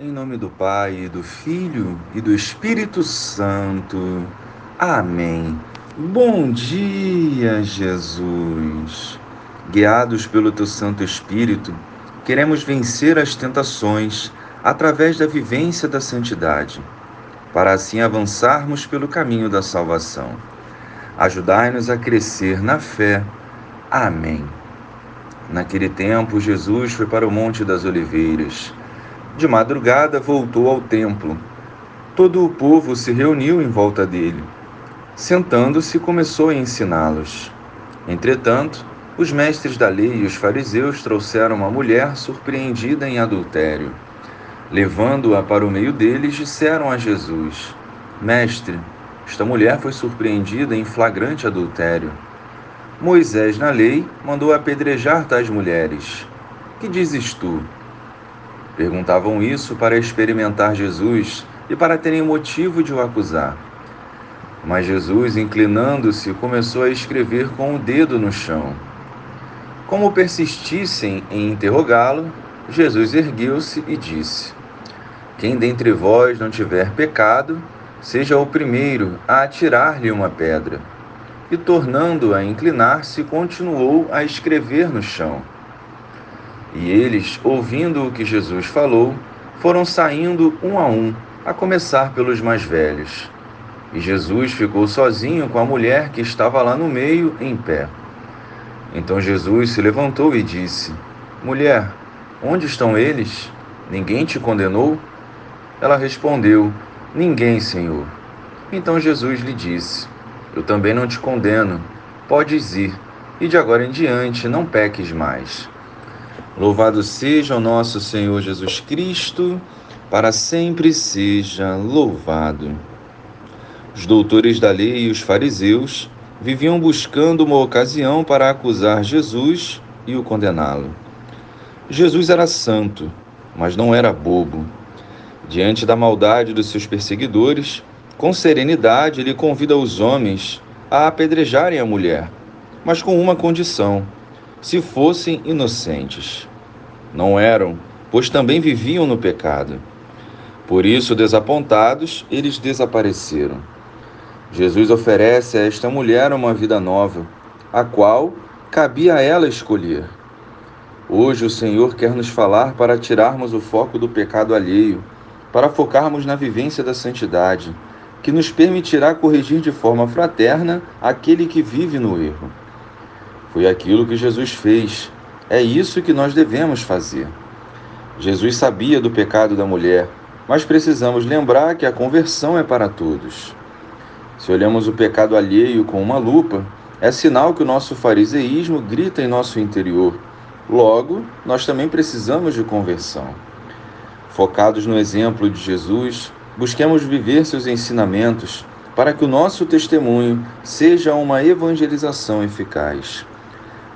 Em nome do Pai, do Filho e do Espírito Santo. Amém. Bom dia, Jesus. Guiados pelo teu Santo Espírito, queremos vencer as tentações através da vivência da santidade, para assim avançarmos pelo caminho da salvação. Ajudai-nos a crescer na fé. Amém. Naquele tempo, Jesus foi para o Monte das Oliveiras de madrugada voltou ao templo. Todo o povo se reuniu em volta dele. Sentando-se, começou a ensiná-los. Entretanto, os mestres da lei e os fariseus trouxeram uma mulher surpreendida em adultério. Levando-a para o meio deles, disseram a Jesus: Mestre, esta mulher foi surpreendida em flagrante adultério. Moisés, na lei, mandou apedrejar tais mulheres. Que dizes tu? Perguntavam isso para experimentar Jesus e para terem motivo de o acusar. Mas Jesus, inclinando-se, começou a escrever com o dedo no chão. Como persistissem em interrogá-lo, Jesus ergueu-se e disse: Quem dentre vós não tiver pecado, seja o primeiro a atirar-lhe uma pedra. E tornando a inclinar-se, continuou a escrever no chão. E eles, ouvindo o que Jesus falou, foram saindo um a um, a começar pelos mais velhos. E Jesus ficou sozinho com a mulher que estava lá no meio, em pé. Então Jesus se levantou e disse: Mulher, onde estão eles? Ninguém te condenou? Ela respondeu: Ninguém, Senhor. Então Jesus lhe disse: Eu também não te condeno. Podes ir, e de agora em diante não peques mais. Louvado seja o nosso Senhor Jesus Cristo, para sempre seja louvado. Os doutores da lei e os fariseus viviam buscando uma ocasião para acusar Jesus e o condená-lo. Jesus era santo, mas não era bobo. Diante da maldade dos seus perseguidores, com serenidade ele convida os homens a apedrejarem a mulher, mas com uma condição se fossem inocentes. Não eram, pois também viviam no pecado. Por isso, desapontados, eles desapareceram. Jesus oferece a esta mulher uma vida nova, a qual cabia a ela escolher. Hoje o Senhor quer nos falar para tirarmos o foco do pecado alheio, para focarmos na vivência da santidade, que nos permitirá corrigir de forma fraterna aquele que vive no erro. Foi aquilo que Jesus fez. É isso que nós devemos fazer. Jesus sabia do pecado da mulher, mas precisamos lembrar que a conversão é para todos. Se olhamos o pecado alheio com uma lupa, é sinal que o nosso fariseísmo grita em nosso interior. Logo, nós também precisamos de conversão. Focados no exemplo de Jesus, busquemos viver seus ensinamentos para que o nosso testemunho seja uma evangelização eficaz.